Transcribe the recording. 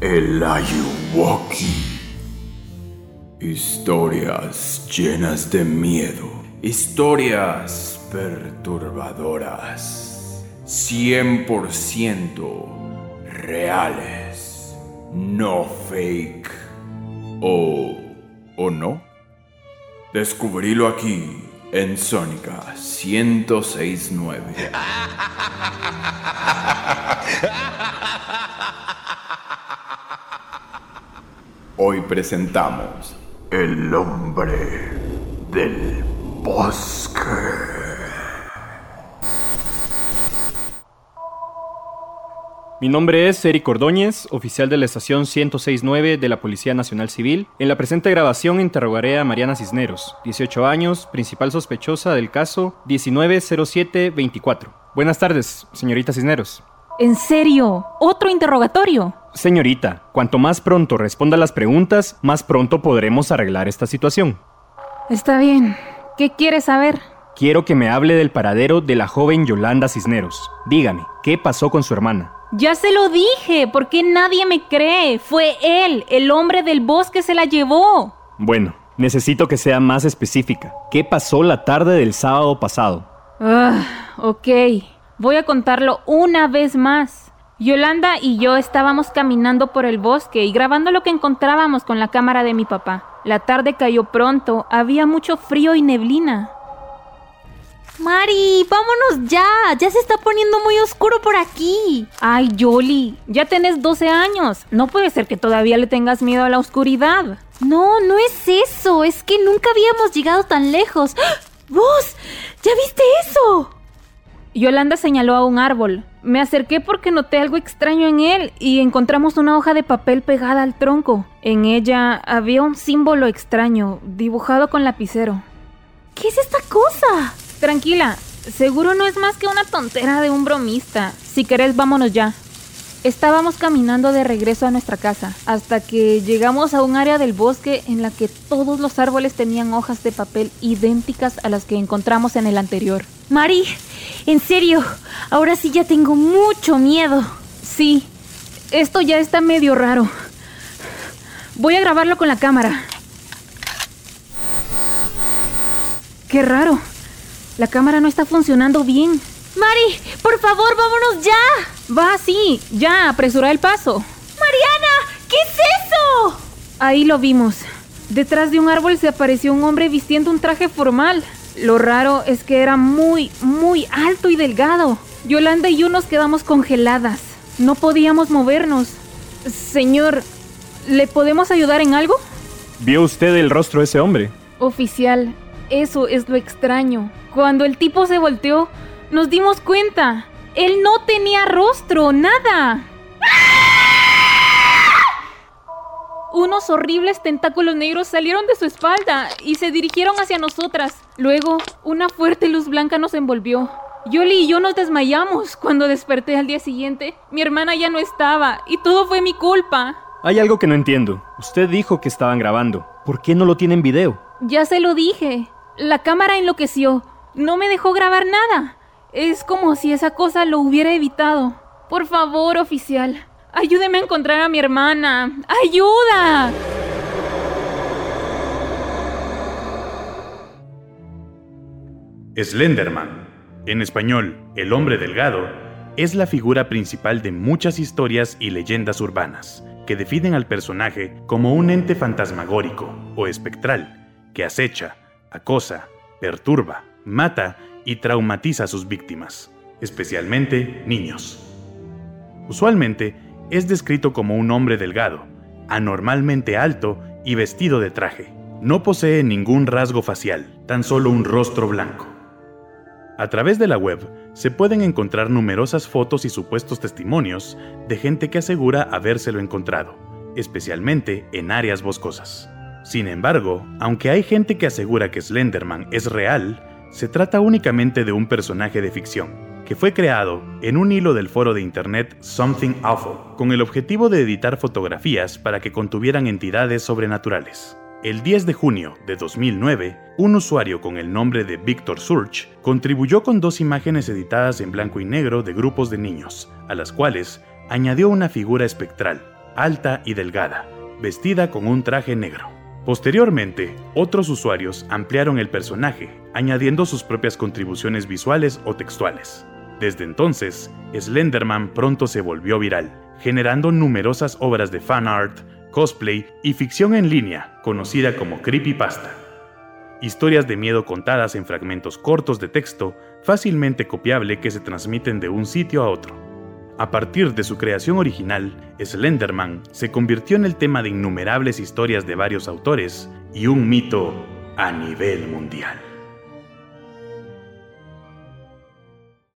El Ayuwoki. Historias llenas de miedo. Historias perturbadoras. 100% reales. No fake. ¿O, o no? Descubrílo aquí en Sónica 1069. Hoy presentamos El hombre del bosque. Mi nombre es Eric Ordóñez, oficial de la estación 1069 de la Policía Nacional Civil. En la presente grabación interrogaré a Mariana Cisneros, 18 años, principal sospechosa del caso 190724. Buenas tardes, señorita Cisneros. ¿En serio? ¿Otro interrogatorio? Señorita, cuanto más pronto responda las preguntas, más pronto podremos arreglar esta situación. Está bien. ¿Qué quieres saber? Quiero que me hable del paradero de la joven Yolanda Cisneros. Dígame, ¿qué pasó con su hermana? Ya se lo dije, ¿por qué nadie me cree? Fue él, el hombre del bosque se la llevó. Bueno, necesito que sea más específica. ¿Qué pasó la tarde del sábado pasado? Ah, ok. Voy a contarlo una vez más. Yolanda y yo estábamos caminando por el bosque y grabando lo que encontrábamos con la cámara de mi papá. La tarde cayó pronto, había mucho frío y neblina. Mari, vámonos ya. Ya se está poniendo muy oscuro por aquí. Ay, Yoli, ya tenés 12 años. No puede ser que todavía le tengas miedo a la oscuridad. No, no es eso. Es que nunca habíamos llegado tan lejos. ¡Vos! ¿Ya viste eso? Yolanda señaló a un árbol. Me acerqué porque noté algo extraño en él y encontramos una hoja de papel pegada al tronco. En ella había un símbolo extraño, dibujado con lapicero. ¿Qué es esta cosa? Tranquila, seguro no es más que una tontera de un bromista. Si querés, vámonos ya. Estábamos caminando de regreso a nuestra casa, hasta que llegamos a un área del bosque en la que todos los árboles tenían hojas de papel idénticas a las que encontramos en el anterior. Mari, en serio, ahora sí ya tengo mucho miedo. Sí, esto ya está medio raro. Voy a grabarlo con la cámara. Qué raro. La cámara no está funcionando bien. Mari, por favor, vámonos ya. Va, sí, ya, apresura el paso. Mariana, ¿qué es eso? Ahí lo vimos. Detrás de un árbol se apareció un hombre vistiendo un traje formal. Lo raro es que era muy, muy alto y delgado. Yolanda y yo nos quedamos congeladas. No podíamos movernos. Señor, ¿le podemos ayudar en algo? ¿Vio usted el rostro de ese hombre? Oficial, eso es lo extraño. Cuando el tipo se volteó, nos dimos cuenta. Él no tenía rostro, nada. Unos horribles tentáculos negros salieron de su espalda y se dirigieron hacia nosotras. Luego, una fuerte luz blanca nos envolvió. Yoli y yo nos desmayamos. Cuando desperté al día siguiente, mi hermana ya no estaba y todo fue mi culpa. Hay algo que no entiendo. Usted dijo que estaban grabando. ¿Por qué no lo tiene en video? Ya se lo dije. La cámara enloqueció. No me dejó grabar nada. Es como si esa cosa lo hubiera evitado. Por favor, oficial, ayúdeme a encontrar a mi hermana. ¡Ayuda! Slenderman, en español, el hombre delgado, es la figura principal de muchas historias y leyendas urbanas que definen al personaje como un ente fantasmagórico o espectral que acecha, acosa, perturba, mata y traumatiza a sus víctimas, especialmente niños. Usualmente es descrito como un hombre delgado, anormalmente alto y vestido de traje. No posee ningún rasgo facial, tan solo un rostro blanco. A través de la web se pueden encontrar numerosas fotos y supuestos testimonios de gente que asegura habérselo encontrado, especialmente en áreas boscosas. Sin embargo, aunque hay gente que asegura que Slenderman es real, se trata únicamente de un personaje de ficción, que fue creado en un hilo del foro de internet Something Awful, con el objetivo de editar fotografías para que contuvieran entidades sobrenaturales. El 10 de junio de 2009, un usuario con el nombre de Victor Surge contribuyó con dos imágenes editadas en blanco y negro de grupos de niños, a las cuales añadió una figura espectral, alta y delgada, vestida con un traje negro. Posteriormente, otros usuarios ampliaron el personaje, añadiendo sus propias contribuciones visuales o textuales. Desde entonces, Slenderman pronto se volvió viral, generando numerosas obras de fan art, cosplay y ficción en línea, conocida como creepypasta. Historias de miedo contadas en fragmentos cortos de texto, fácilmente copiable que se transmiten de un sitio a otro. A partir de su creación original, Slenderman se convirtió en el tema de innumerables historias de varios autores y un mito a nivel mundial.